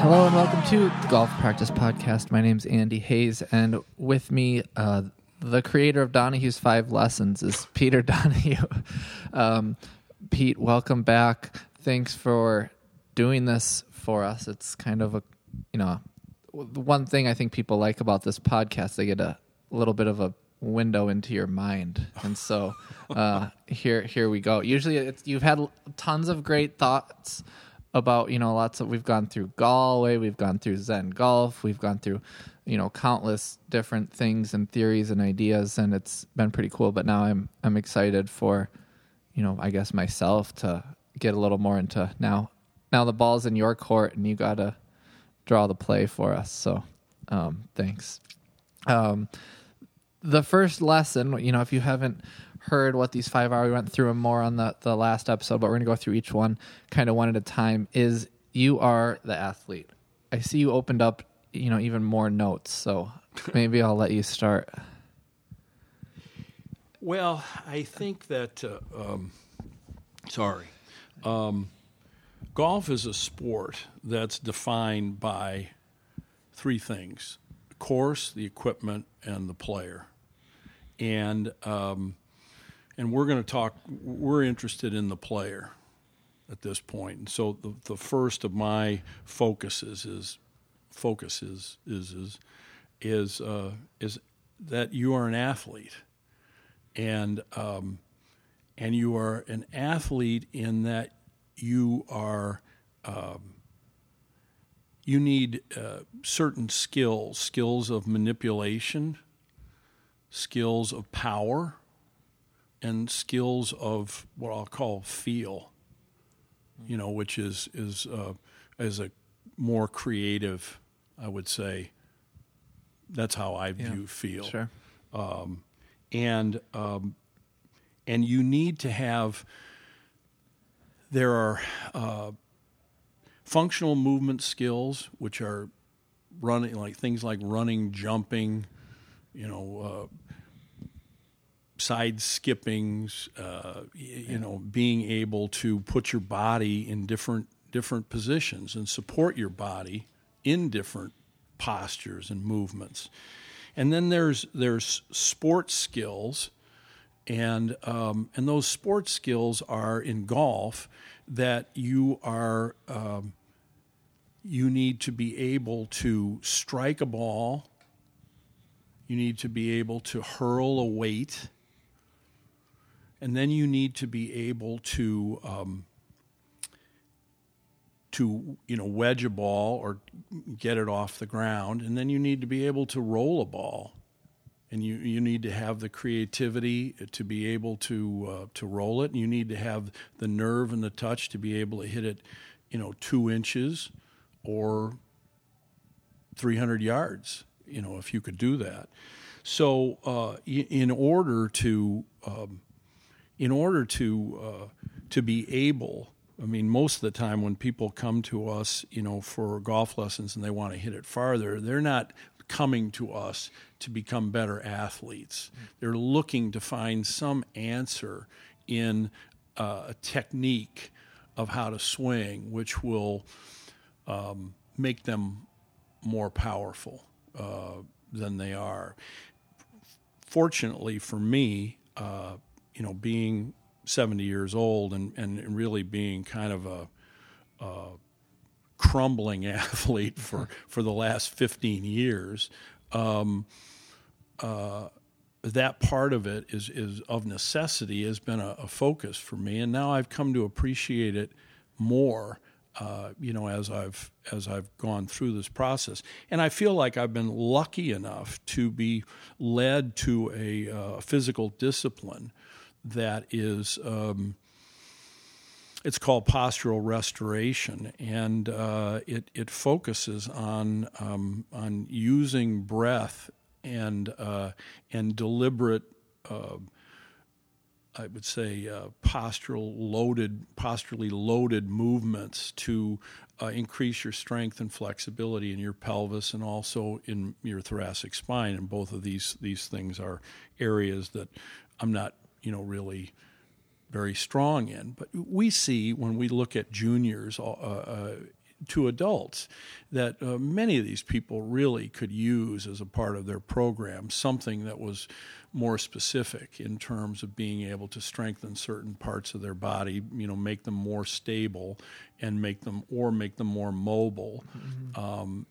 Hello and welcome to the Golf Practice Podcast. My name's Andy Hayes, and with me, uh, the creator of Donahue's Five Lessons is Peter Donahue. Um, Pete, welcome back. Thanks for doing this for us. It's kind of a, you know, the one thing I think people like about this podcast, they get a little bit of a window into your mind, and so uh, here, here we go. Usually, it's, you've had tons of great thoughts about you know lots of we've gone through Gallwey, we've gone through Zen golf, we've gone through you know countless different things and theories and ideas, and it's been pretty cool. But now I'm I'm excited for you know I guess myself to get a little more into now. Now the ball's in your court, and you got to draw the play for us. So um, thanks. Um, the first lesson, you know, if you haven't heard what these five are, we went through them more on the, the last episode, but we're going to go through each one kind of one at a time, is you are the athlete. I see you opened up, you know, even more notes. So maybe I'll let you start. Well, I think that, uh, um, sorry, um, golf is a sport that's defined by three things the course, the equipment, and the player. And, um, and we're going to talk, we're interested in the player at this point. And so the, the first of my focuses is, focuses is, is, is, uh, is that you are an athlete and um, and you are an athlete in that you are um, you need uh, certain skills skills of manipulation skills of power and skills of what I'll call feel you know which is is uh, is a more creative I would say that's how I view feel Sure. and um, and you need to have there are uh, functional movement skills which are running like things like running jumping you know uh, side skippings uh, you know being able to put your body in different different positions and support your body in different postures and movements and then there's there's sports skills, and um, and those sports skills are in golf that you are um, you need to be able to strike a ball. You need to be able to hurl a weight, and then you need to be able to um, to you know wedge a ball or get it off the ground. And then you need to be able to roll a ball. And you, you need to have the creativity to be able to uh, to roll it. And you need to have the nerve and the touch to be able to hit it you know two inches or 300 yards you know if you could do that. So uh, in order to um, in order to uh, to be able I mean most of the time when people come to us you know for golf lessons and they want to hit it farther they're not coming to us to become better athletes. They're looking to find some answer in uh, a technique of how to swing which will um, make them more powerful uh, than they are. Fortunately for me, uh, you know, being 70 years old and, and really being kind of a, a crumbling athlete for, for the last 15 years, um, uh, that part of it is, is of necessity has been a, a focus for me. And now I've come to appreciate it more. Uh, you know, as I've as I've gone through this process, and I feel like I've been lucky enough to be led to a uh, physical discipline that is um, it's called postural restoration, and uh, it it focuses on um, on using breath and uh, and deliberate. Uh, I would say uh, postural loaded, posturally loaded movements to uh, increase your strength and flexibility in your pelvis and also in your thoracic spine. And both of these these things are areas that I'm not, you know, really very strong in. But we see when we look at juniors uh, uh, to adults that uh, many of these people really could use as a part of their program something that was more specific in terms of being able to strengthen certain parts of their body, you know, make them more stable and make them or make them more mobile mm-hmm. um,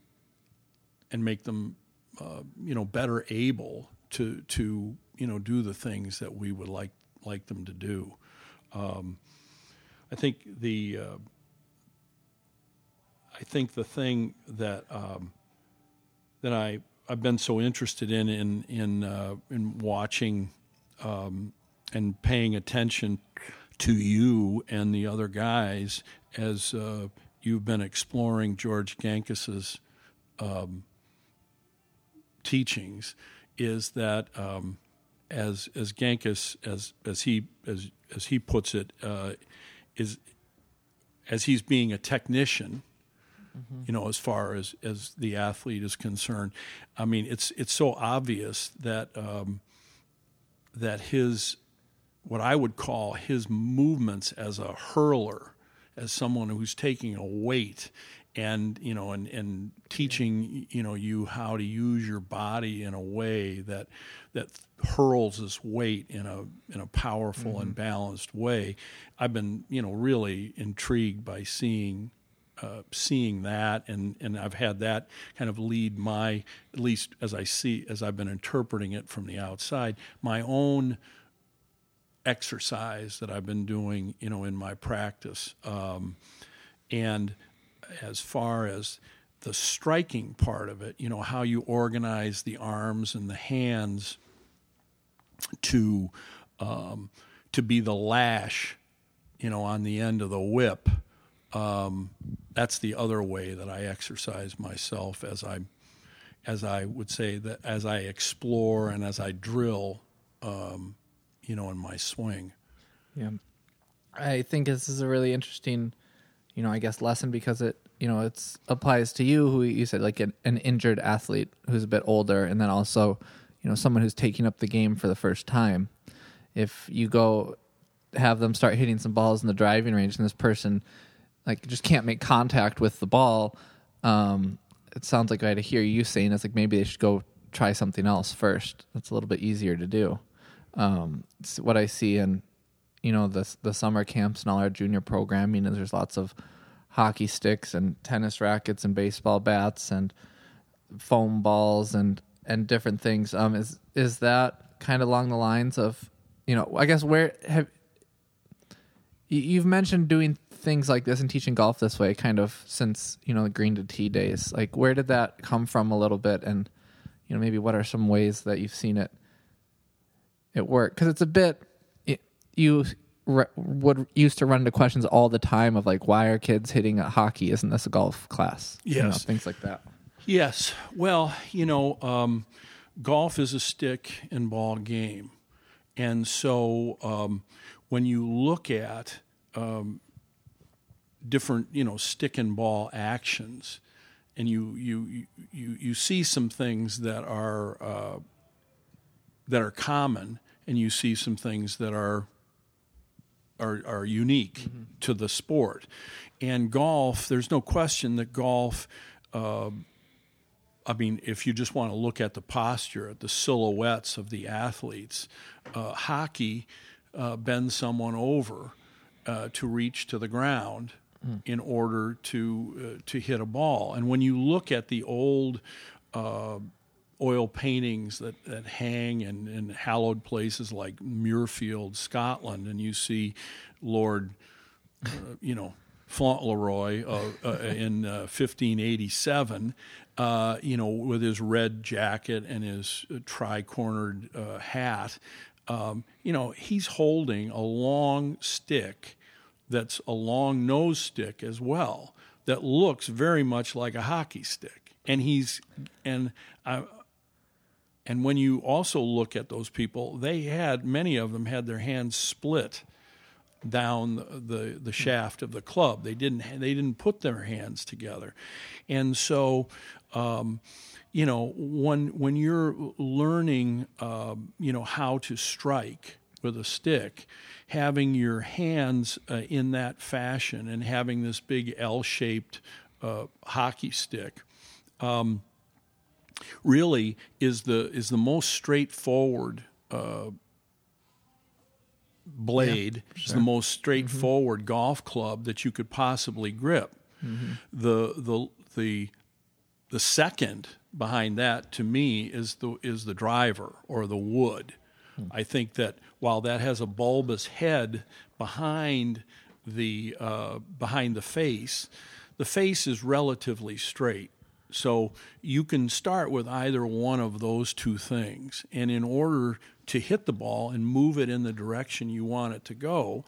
and make them uh, you know better able to to you know do the things that we would like like them to do. Um, I think the uh, I think the thing that um, that I I've been so interested in in in uh, in watching um, and paying attention to you and the other guys as uh, you've been exploring George Gankas's um, teachings is that um, as as Gankas as as he as as he puts it uh, is as he's being a technician mm-hmm. you know as far as as the athlete is concerned i mean it's it's so obvious that um, that his what i would call his movements as a hurler as someone who's taking a weight and you know and and teaching you know you how to use your body in a way that that hurls this weight in a in a powerful mm-hmm. and balanced way i've been you know really intrigued by seeing uh, seeing that and and I've had that kind of lead my at least as I see as I've been interpreting it from the outside my own exercise that I've been doing you know in my practice um, and as far as the striking part of it, you know, how you organize the arms and the hands to um, to be the lash, you know, on the end of the whip. Um, that's the other way that I exercise myself as I, as I would say that as I explore and as I drill, um, you know, in my swing. Yeah, I think this is a really interesting you know, I guess lesson because it, you know, it's applies to you who you said like an, an injured athlete who's a bit older, and then also, you know, someone who's taking up the game for the first time. If you go have them start hitting some balls in the driving range, and this person like just can't make contact with the ball, um, it sounds like I had to hear you saying it's like maybe they should go try something else first. That's a little bit easier to do. Um, it's what I see in you know the the summer camps and all our junior programming, and there's lots of hockey sticks and tennis rackets and baseball bats and foam balls and and different things. Um, is is that kind of along the lines of you know? I guess where have you've mentioned doing things like this and teaching golf this way, kind of since you know the green to tee days. Like, where did that come from a little bit, and you know maybe what are some ways that you've seen it it work? Because it's a bit you re- would used to run into questions all the time of like, why are kids hitting at hockey? Isn't this a golf class? Yes, you know, things like that. Yes. Well, you know, um, golf is a stick and ball game, and so um, when you look at um, different, you know, stick and ball actions, and you you you you see some things that are uh, that are common, and you see some things that are are, are unique mm-hmm. to the sport. And golf, there's no question that golf, uh, I mean, if you just want to look at the posture, at the silhouettes of the athletes, uh, hockey uh, bends someone over uh, to reach to the ground. Mm. In order to uh, to hit a ball, and when you look at the old uh, oil paintings that, that hang in, in hallowed places like Muirfield, Scotland, and you see Lord, uh, you know, Fauntleroy uh, uh, in 1587, uh, uh, you know, with his red jacket and his uh, tri-cornered hat. Um, you know, he's holding a long stick that's a long nose stick as well that looks very much like a hockey stick. And he's and I, and when you also look at those people, they had many of them had their hands split down the, the, shaft of the club. They didn't they didn't put their hands together, and so. Um, you know, when when you're learning, um, you know, how to strike with a stick, having your hands uh, in that fashion and having this big L-shaped uh, hockey stick, um, really is the is the most straightforward uh, blade. Yeah, It's the most straightforward golf club that you could possibly grip. The the the the second behind that to me is the is the driver or the wood. I think that while that has a bulbous head behind the uh, behind the face, the face is relatively straight. So you can start with either one of those two things, and in order to hit the ball and move it in the direction you want it to go,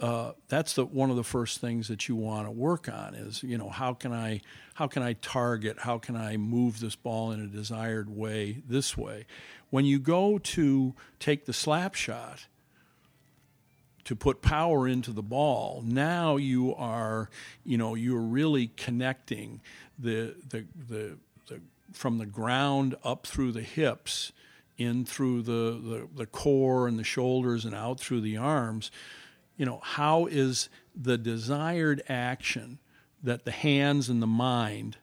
uh, that's the one of the first things that you want to work on is you know how can I how can I target how can I move this ball in a desired way this way. When you go to take the slap shot to put power into the ball, now you are you know you're really connecting the the the, the from the ground up through the hips in through the, the, the core and the shoulders and out through the arms you know, how is the desired action that the hands and the mind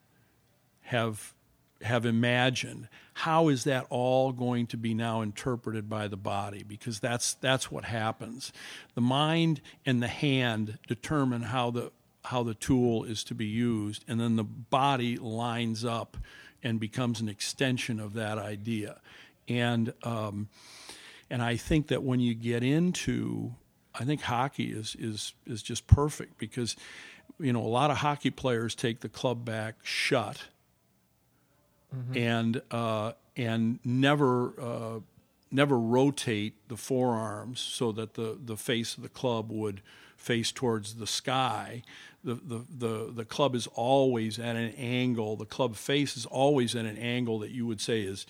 have have imagined how is that all going to be now interpreted by the body? Because that's that's what happens. The mind and the hand determine how the how the tool is to be used and then the body lines up and becomes an extension of that idea. And um, and I think that when you get into I think hockey is is is just perfect because you know a lot of hockey players take the club back shut. And uh, and never uh, never rotate the forearms so that the, the face of the club would face towards the sky. The, the, the, the club is always at an angle. The club face is always at an angle that you would say is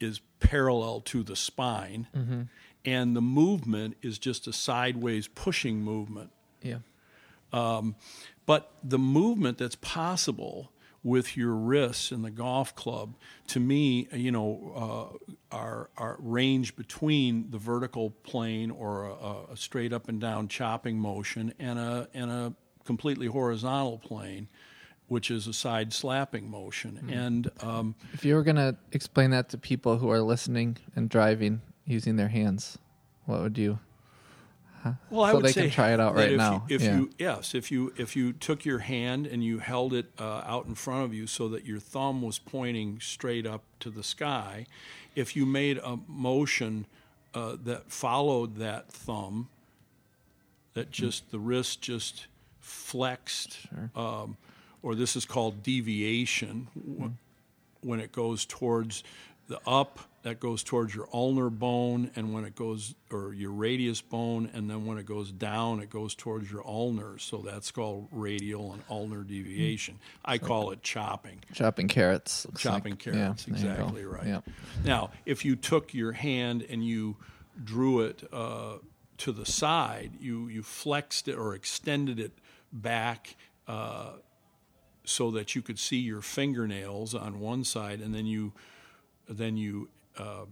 is parallel to the spine, and the movement is just a sideways pushing movement. Yeah. Um, But the movement that's possible with your wrists in the golf club, to me, you know, uh, are, are range between the vertical plane or a, a straight up and down chopping motion and a and a completely horizontal plane, which is a side slapping motion. And um, If you were going to explain that to people who are listening and driving using their hands, what would you? Well, I would they say can try it out right if now. You, if Yeah. you yes, if you if you took your hand and you held it uh, out in front of you so that your thumb was pointing straight up to the sky, if you made a motion uh, that followed that thumb, that just the wrist just flexed, um, or this is called deviation wh- when it goes towards the up that goes towards your ulnar bone and when it goes or your radius bone and then when it goes down it goes towards your ulnar so that's called radial and ulnar deviation i call it chopping Chopping carrots. chopping like. carrots Yeah, there you go. exactly right Yeah. now if you took your hand and you drew it uh, to the side you you flexed it or extended it back uh, so that you could see your fingernails on one side and then you then you uh,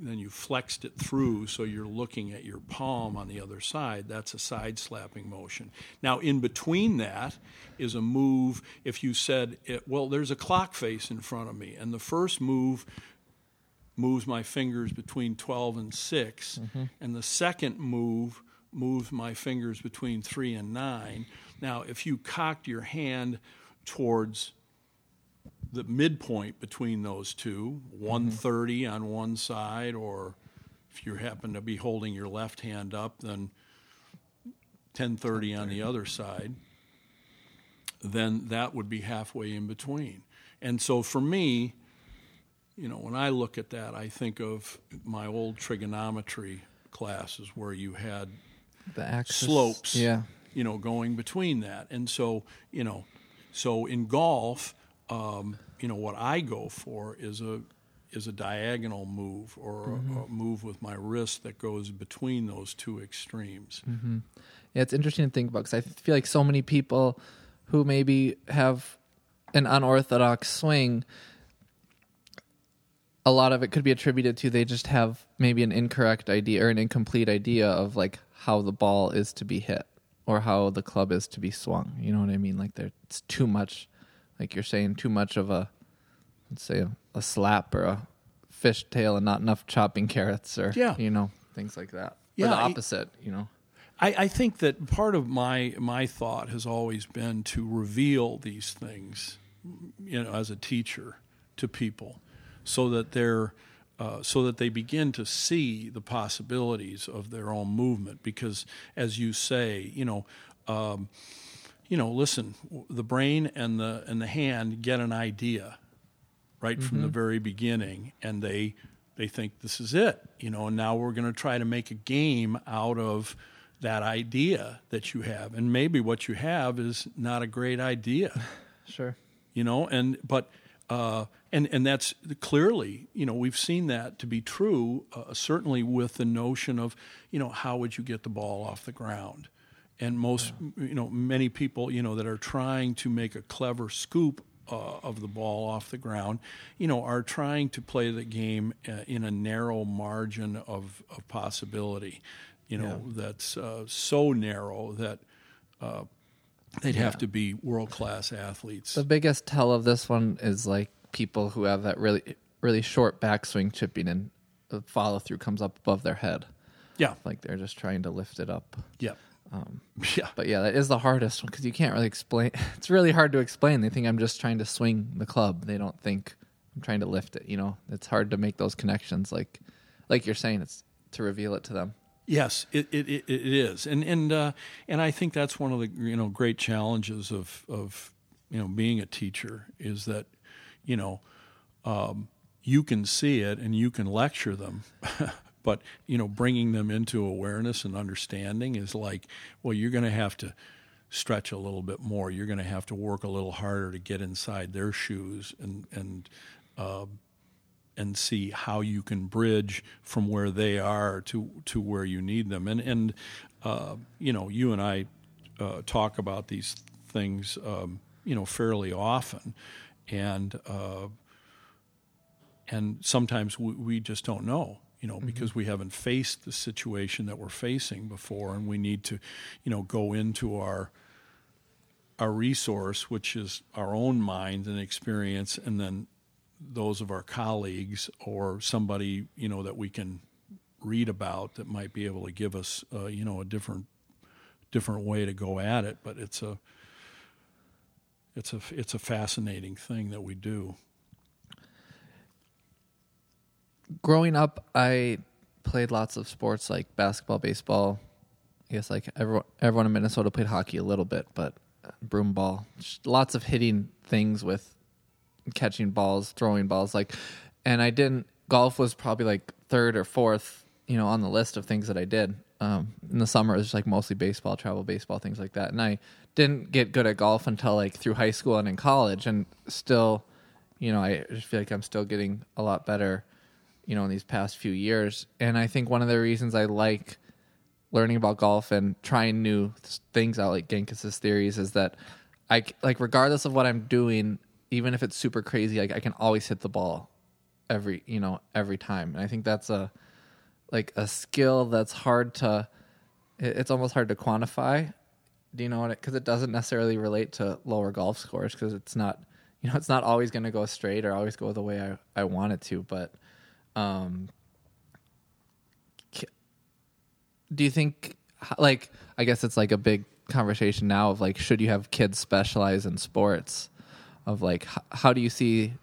then you flexed it through so you're looking at your palm on the other side. That's a side slapping motion. Now, in between that is a move. If you said, it, well, there's a clock face in front of me, and the first move moves my fingers between 12 and 6, and the second move moves my fingers between 3 and 9. Now, if you cocked your hand towards the midpoint between those two, mm-hmm. 130 on one side, or if you happen to be holding your left hand up, then 1030 on the other side, then that would be halfway in between. And so for me, you know, when I look at that, I think of my old trigonometry classes where you had The axis. slopes. Yeah. You know, going between that, and so you know, so in golf, um, you know, what I go for is a is a diagonal move or Mm-hmm. a, a move with my wrist that goes between those two extremes. Mm-hmm. Yeah, it's interesting to think about because I feel like so many people who maybe have an unorthodox swing, a lot of it could be attributed to they just have maybe an incorrect idea or an incomplete idea of like how the ball is to be hit or how the club is to be swung. You know what I mean? Like there, it's too much, like you're saying, too much of a, let's say, a, a slap or a fishtail and not enough chopping carrots or, Yeah. you know, things like that. or Yeah, the I- opposite, you know. I, I think that part of my my thought has always been to reveal these things, you know, as a teacher to people, so that they're uh, so that they begin to see the possibilities of their own movement. Because, as you say, you know. Um, you know, listen, the brain and the and the hand get an idea right from the very beginning, and they they think this is it, you know. And now we're going to try to make a game out of that idea that you have, and maybe what you have is not a great idea, Sure. you know. And but uh, and and that's clearly, you know, we've seen that to be true. Uh, certainly with the notion of, you know, how would you get the ball off the ground? And most, you know, many people, you know, that are trying to make a clever scoop uh, of the ball off the ground, you know, are trying to play the game uh, in a narrow margin of, of possibility, you know, that's uh, so narrow that uh, they'd have to be world class athletes. The biggest tell of this one is like people who have that really, really short backswing chipping and the follow through comes up above their head. yeah, Like they're just trying to lift it up. yeah, yeah. But yeah, that is the hardest one because you can't really explain. It's really hard to explain. They think I'm just trying to swing the club. They don't think I'm trying to lift it. You know, it's hard to make those connections. Like, like you're saying, it's to reveal it to them. Yes, it, it, it, it is, and and uh, and I think that's one of the you know great challenges of of you know being a teacher is that you know um, you can see it and you can lecture them, but you know bringing them into awareness and understanding is like well you're going to have to stretch a little bit more. You're going to have to work a little harder to get inside their shoes and and and see how you can bridge from where they are to to where you need them. And and uh, you know, you and I uh, talk about these things, um, you know, fairly often, and uh, and sometimes we, we just don't know. You know, because we haven't faced the situation that we're facing before, and we need to, you know, go into our our resource, which is our own mind and experience, and then those of our colleagues or somebody you know that we can read about that might be able to give us uh, you know a different different way to go at it but it's a it's a it's a fascinating thing that we do growing up, I played lots of sports like basketball, baseball. I guess like everyone, everyone in Minnesota played hockey a little bit, but broom ball, lots of hitting things with catching balls, throwing balls. Like, and I didn't. Golf was probably like third or fourth, you know, on the list of things that I did. Um, in the summer, it was like mostly baseball, travel baseball, things like that. And I didn't get good at golf until like through high school and in college, and still, you know, I just feel like I'm still getting a lot better you know, in these past few years. And I think one of the reasons I like learning about golf and trying new things out, like Gankas' theories, is that I like regardless of what I'm doing, even if it's super crazy, like I can always hit the ball every you know every time. And I think that's a like a skill that's hard to. It's almost hard to quantify. Do you know what? It because it doesn't necessarily relate to lower golf scores because it's not. You know, it's not always going to go straight or always go the way I, I want it to, but um do you think like i guess it's like a big conversation now of like should you have kids specialize in sports of like h- how do you see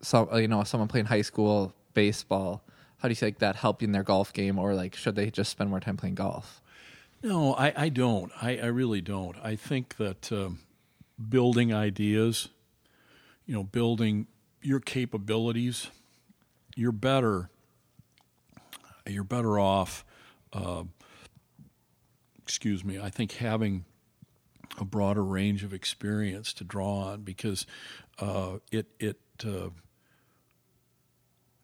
some you know someone playing high school baseball how do you see like that helping their golf game or like should they just spend more time playing golf no i, I don't. I, I really don't. I think that um, building ideas you know building your capabilities you're better you're better off uh, excuse me, I think having a broader range of experience to draw on because uh, it it uh,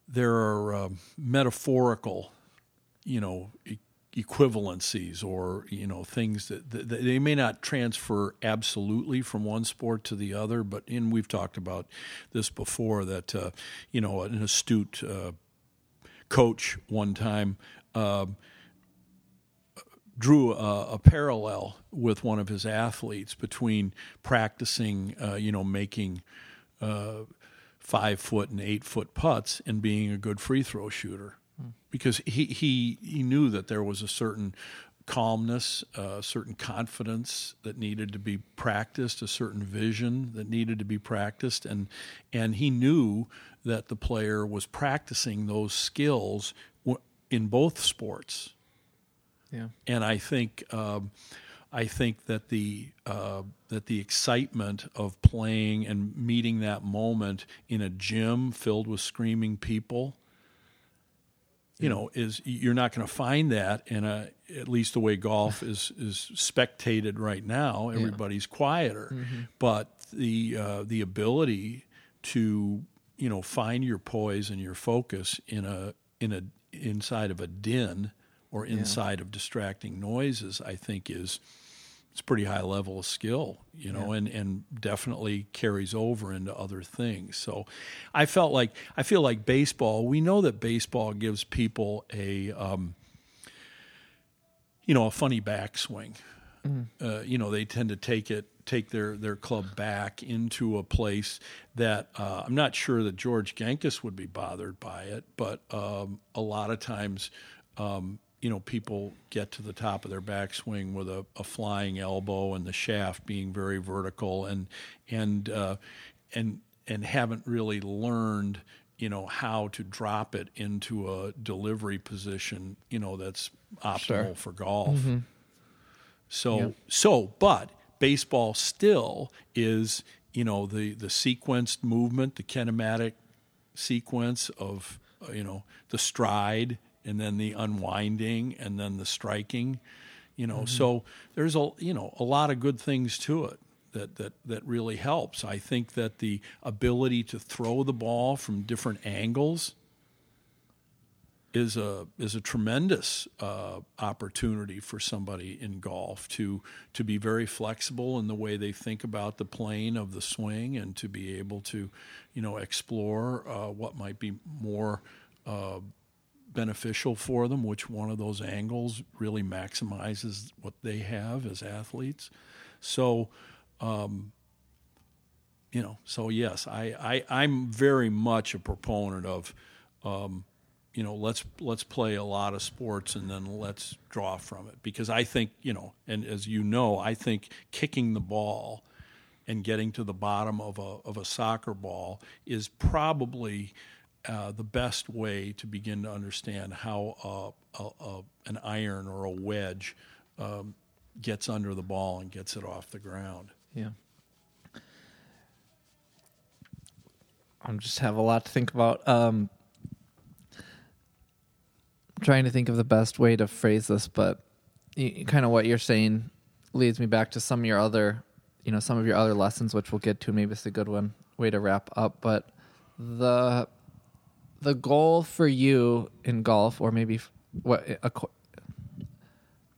there are uh, metaphorical, you know, equivalencies or you know things that, that, they may not transfer absolutely from one sport to the other, but and we've talked about this before that uh, you know an astute uh, coach one time. Uh, drew a, a, parallel with one of his athletes between practicing, uh, you know, making uh, five foot and eight foot putts and being a good free throw shooter. Because he, he he knew that there was a certain calmness, a certain confidence that needed to be practiced, a certain vision that needed to be practiced, and and he knew that the player was practicing those skills in both sports yeah. And I think um, I think that the uh, that the excitement of playing and meeting that moment in a gym filled with screaming people, you know, is you're not going to find that in a at least the way golf is is spectated right now. Everybody's yeah. quieter, mm-hmm. but the uh, the ability to you know find your poise and your focus in a in a inside of a din or inside yeah. of distracting noises, I think is it's pretty high level of skill, you know, yeah. and, and definitely carries over into other things. So I felt like I feel like baseball, we know that baseball gives people a um, you know, a funny backswing. Mm. Uh, you know, they tend to take it take their, their club back into a place that uh, I'm not sure that George Gankas would be bothered by it, but um, a lot of times um, you know, people get to the top of their backswing with a, a flying elbow and the shaft being very vertical and and uh, and and haven't really learned, you know, how to drop it into a delivery position, you know, that's optimal sure. for golf. Mm-hmm. So so but baseball still is, you know, the the sequenced movement, the kinematic sequence of you know the stride and then the unwinding and then the striking you know mm-hmm. so there's a you know a lot of good things to it that that that really helps i think that the ability to throw the ball from different angles is a is a tremendous uh, opportunity for somebody in golf to to be very flexible in the way they think about the plane of the swing and to be able to you know explore uh, what might be more uh, beneficial for them, which one of those angles really maximizes what they have as athletes. So, um, you know, so yes, I, I I'm very much a proponent of, um, you know, let's let's play a lot of sports and then let's draw from it because I think you know, and as you know, I think kicking the ball and getting to the bottom of a of a soccer ball is probably uh, the best way to begin to understand how uh, a, a, an iron or a wedge um, gets under the ball and gets it off the ground. Yeah. I just have a lot to think about. Um, I'm trying to think of the best way to phrase this, but kind of what you're saying leads me back to some of your other, you know, some of your other lessons, which we'll get to. Maybe it's a good one way to wrap up. But the the goal for you in golf, or maybe what a,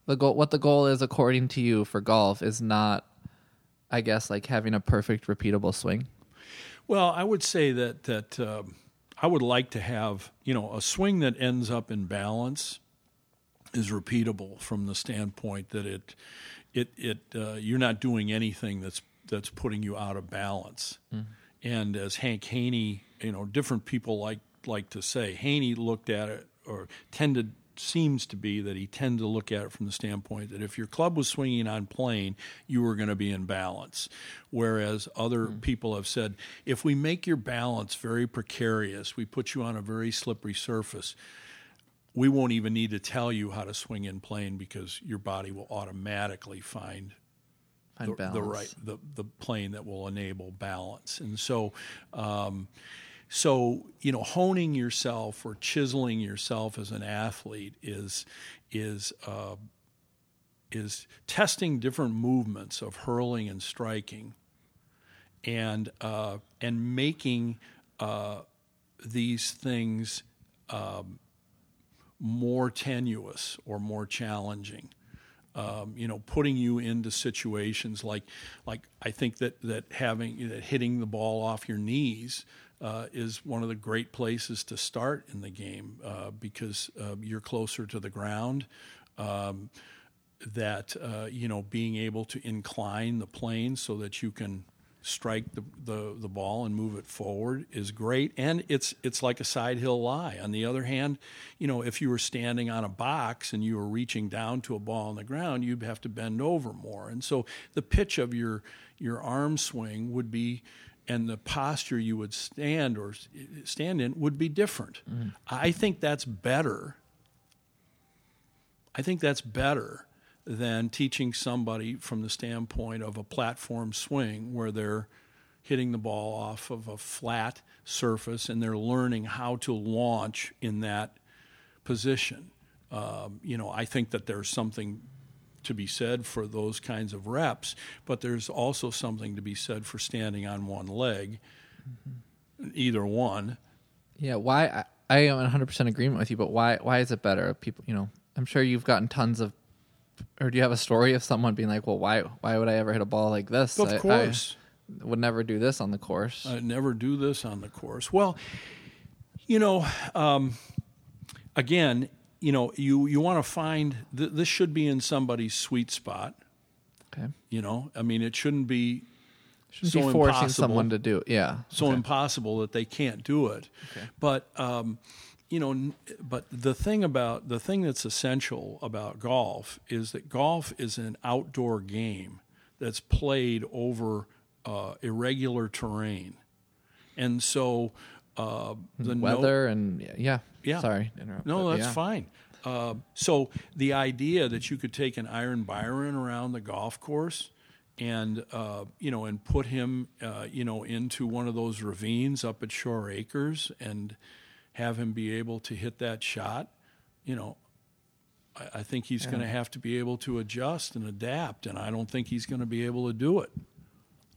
the goal, what the goal is according to you for golf, is not, I guess, like having a perfect, repeatable swing. Well, I would say that that um, I would like to have you know a swing that ends up in balance is repeatable from the standpoint that it it it uh, you're not doing anything that's that's putting you out of balance. Mm-hmm. And as Hank Haney, you know, different people like like to say. Haney looked at it, or tended seems to be that he tended to look at it from the standpoint that if your club was swinging on plane, you were going to be in balance. Whereas other mm. people have said, if we make your balance very precarious, we put you on a very slippery surface, we won't even need to tell you how to swing in plane because your body will automatically find. Find the, the right the, the plane that will enable balance and so um, so you know honing yourself or chiseling yourself as an athlete is is uh, is testing different movements of hurling and striking, and uh, and making uh, these things um, more tenuous or more challenging. Um, you know, putting you into situations like, like I think that that having that hitting the ball off your knees uh, is one of the great places to start in the game uh, because uh, you're closer to the ground. Um, that uh, you know, being able to incline the plane so that you can strike the, the, the ball and move it forward is great and it's it's like a side hill lie on the other hand you know if you were standing on a box and you were reaching down to a ball on the ground you'd have to bend over more and so the pitch of your your arm swing would be and the posture you would stand or stand in would be different. I think that's better. I think that's better than teaching somebody from the standpoint of a platform swing where they're hitting the ball off of a flat surface and they're learning how to launch in that position. Um, you know, I think that there's something to be said for those kinds of reps, but there's also something to be said for standing on one leg, either one. Yeah, why I, I am 100% agreement with you, but why why is it better? People, you know, I'm sure you've gotten tons of or do you have a story of someone being like, "Well, why why would I ever hit a ball like this?" Of I- I course. would never do this on the course. I never do this on the course. Well, you know, um, again, you know, you you want to find th- this should be in somebody's sweet spot. okay, You know, I mean, it shouldn't be shouldn't so be forcing impossible. someone to do. it. Yeah, so okay. impossible that they can't do it. Okay. But um, you know, but the thing about the thing that's essential about golf is that golf is an outdoor game that's played over uh, irregular terrain, and so uh, the no- weather and yeah, yeah. Sorry, interrupt, No, but that's yeah. fine. Uh, so the idea that you could take an Iron Byron around the golf course and uh, you know and put him uh, you know into one of those ravines up at Shore Acres and have him be able to hit that shot, you know, I, I think he's going to have to be able to adjust and adapt, and I don't think he's going to be able to do it.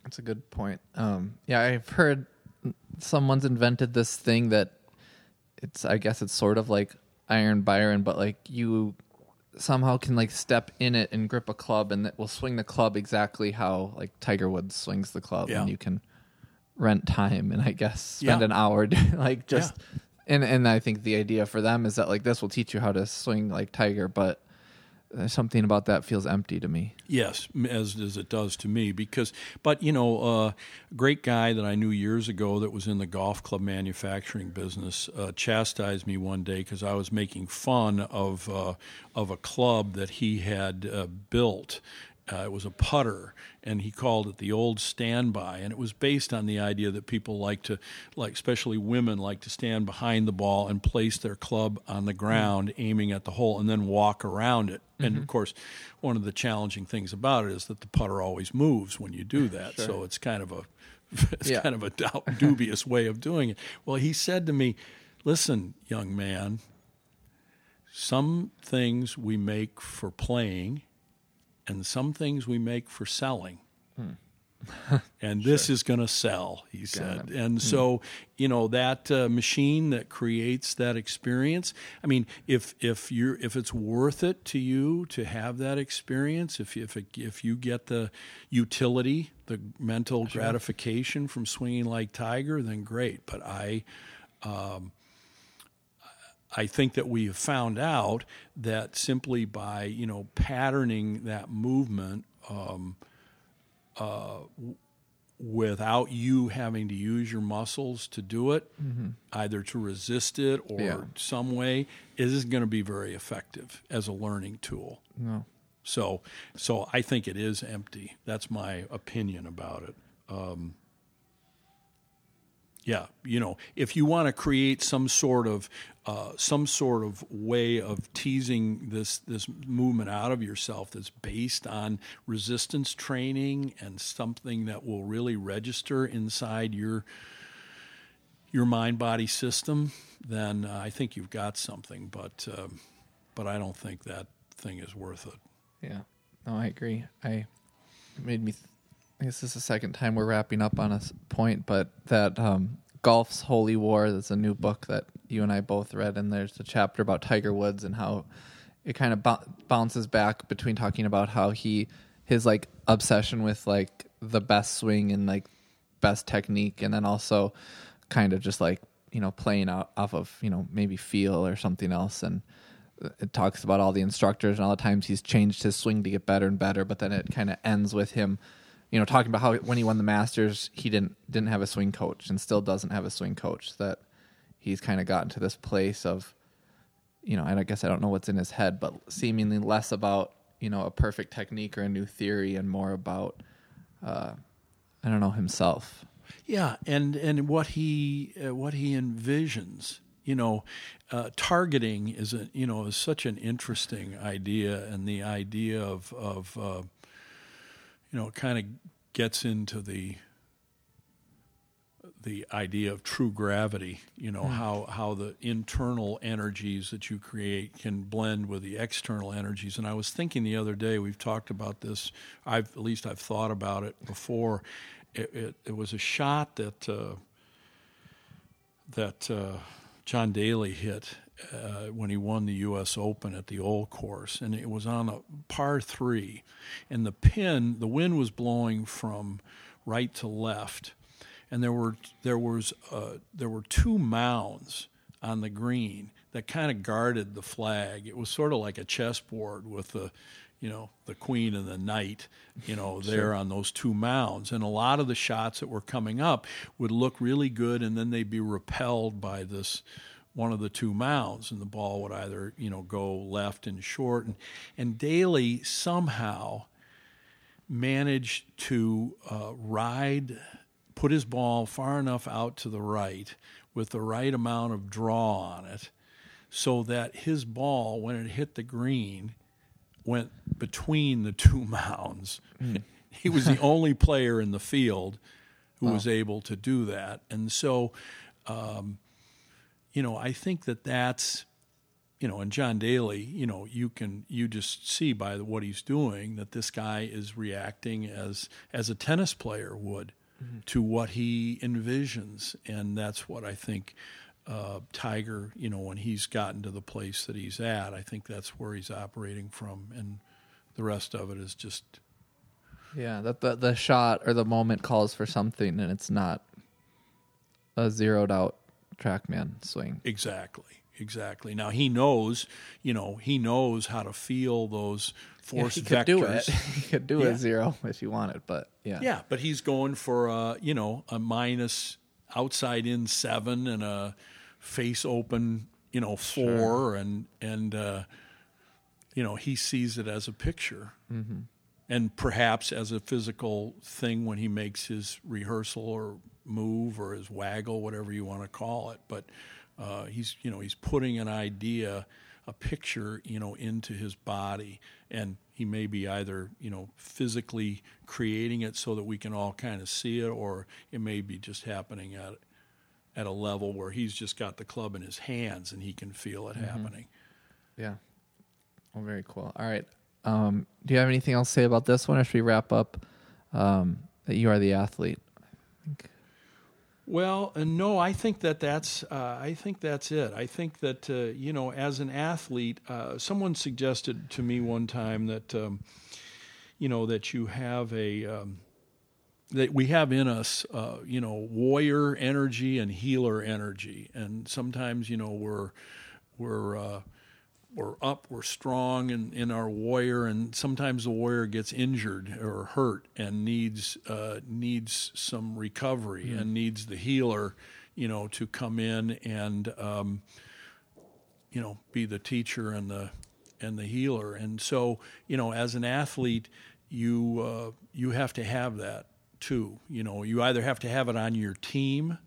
That's a good point. Um, yeah, I've heard someone's invented this thing that it's. I guess it's sort of like Iron Byron, but like you somehow can like step in it and grip a club, and it will swing the club exactly how like Tiger Woods swings the club, Yeah. and you can rent time and I guess spend Yeah. an hour doing, like just. And and I think the idea for them is that like this will teach you how to swing like Tiger, but something about that feels empty to me. Yes, as as it does to me. Because, but you know, uh, a great guy that I knew years ago that was in the golf club manufacturing business uh, chastised me one day because I was making fun of uh, of a club that he had uh, built. Uh, it was a putter, and he called it the old standby, and it was based on the idea that people like to, like especially women, like to stand behind the ball and place their club on the ground, aiming at the hole, and then walk around it. And of course, one of the challenging things about it is that the putter always moves when you do that. So it's kind of a it's Yeah. kind of a doubt, dubious way of doing it. Well, he said to me, "Listen, young man, some things we make for playing, and some things we make for selling." Hmm. and this is going to sell, he said. And hmm. so, you know, that uh, machine that creates that experience. I mean, if if you're if it's worth it to you to have that experience, if if it, if you get the utility, the mental gratification from swinging like Tiger, then great. But I. Um, I think that we have found out that simply by you know patterning that movement um, uh, without you having to use your muscles to do it, either to resist it or Yeah. some way, it is going to be very effective as a learning tool. No. So, so I think it is empty. That's my opinion about it. Um, yeah, you know, if you want to create some sort of uh, some sort of way of teasing this this movement out of yourself that's based on resistance training and something that will really register inside your your mind body system, then uh, I think you've got something. But um, but I don't think that thing is worth it. Yeah. No, I agree. I it made me. I guess this is the second time we're wrapping up on a point, but that um, golf's holy war. That's a new book that you and I both read, and there's a chapter about Tiger Woods and how it kind of bou- bounces back between talking about how he his like obsession with like the best swing and like best technique, and then also kind of just like you know playing out off of you know maybe feel or something else and it talks about all the instructors and all the times he's changed his swing to get better and better but then it kind of ends with him you know talking about how when he won the masters he didn't didn't have a swing coach and still doesn't have a swing coach that he's kind of gotten to this place of you know and i guess i don't know what's in his head but seemingly less about you know a perfect technique or a new theory and more about uh i don't know himself. Yeah, and and what he uh, what he envisions, you know, uh, targeting is a you know is such an interesting idea, and the idea of of uh, you know it kind of gets into the the idea of true gravity. You know how how the internal energies that you create can blend with the external energies. And I was thinking the other day, we've talked about this. I've at least I've thought about it before. It, it, it was a shot that uh, that uh, John Daly hit uh, when he won the U.S. Open at the Old Course, and it was on a par three, and the pin, the wind was blowing from right to left, and there were there was uh, there were two mounds on the green that kind of guarded the flag. It was sort of like a chessboard with the you know the queen and the knight you know there on those two mounds and a lot of the shots that were coming up would look really good and then they'd be repelled by this one of the two mounds and the ball would either you know go left and short and and Daly somehow managed to uh, ride put his ball far enough out to the right with the right amount of draw on it so that his ball when it hit the green went between the two mounds. he was the only player in the field who was able to do that. And so, um, you know, I think that that's, you know, and John Daly, you know, you can you just see by the, what he's doing that this guy is reacting as as a tennis player would to what he envisions, and that's what I think uh, Tiger, you know, when he's gotten to the place that he's at, I think that's where he's operating from, and the rest of it is just Yeah, that the the shot or the moment calls for something, and it's not a zeroed out trackman swing. exactly, exactly. Now he knows, you know, he knows how to feel those force he vectors. could do it. he could do Yeah. a zero if you wanted, but yeah, Yeah, but he's going for a you know a minus outside in seven and a face open you know four and and uh, you know he sees it as a picture and perhaps as a physical thing when he makes his rehearsal or move or his waggle whatever you want to call it but uh, he's you know he's putting an idea a picture you know into his body and he may be either you know physically creating it so that we can all kind of see it or it may be just happening at at a level where he's just got the club in his hands and he can feel it happening yeah. Oh, very cool. All right. Um, do you have anything else to say about this one, or should we wrap up? Um, that you are the athlete. Well, uh, no, I think that that's uh, I think that's it. I think that uh, you know, as an athlete, uh, someone suggested to me one time that um, you know that you have a um, that we have in us, uh, you know, warrior energy and healer energy, and sometimes you know we're we're uh, we're up, we're strong in, in our warrior, and sometimes the warrior gets injured or hurt and needs uh, needs some recovery and needs the healer, you know, to come in and um, you know be the teacher and the and the healer. And so, you know, as an athlete, you uh, you have to have that too. You know, you either have to have it on your team,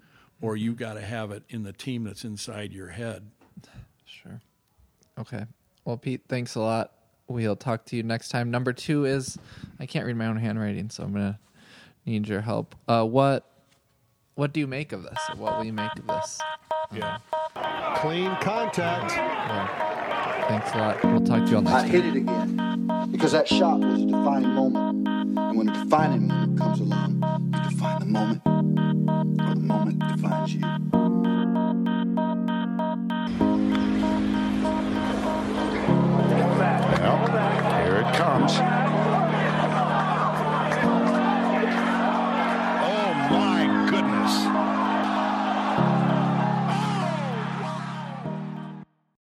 or you got to have it in the team that's inside your head. Sure. Okay. Well, Pete, thanks a lot. We'll talk to you next time. Number two is I can't read my own handwriting, so I'm gonna need your help. Uh, what what do you make of this? What will you make of this? Yeah. Clean contact. Well, thanks a lot. We'll talk to you all next I time. hit it again Because that shot was a defining moment. And when a defining moment comes along, you define the moment, or the moment defines you. Well, here it comes. Oh, my goodness.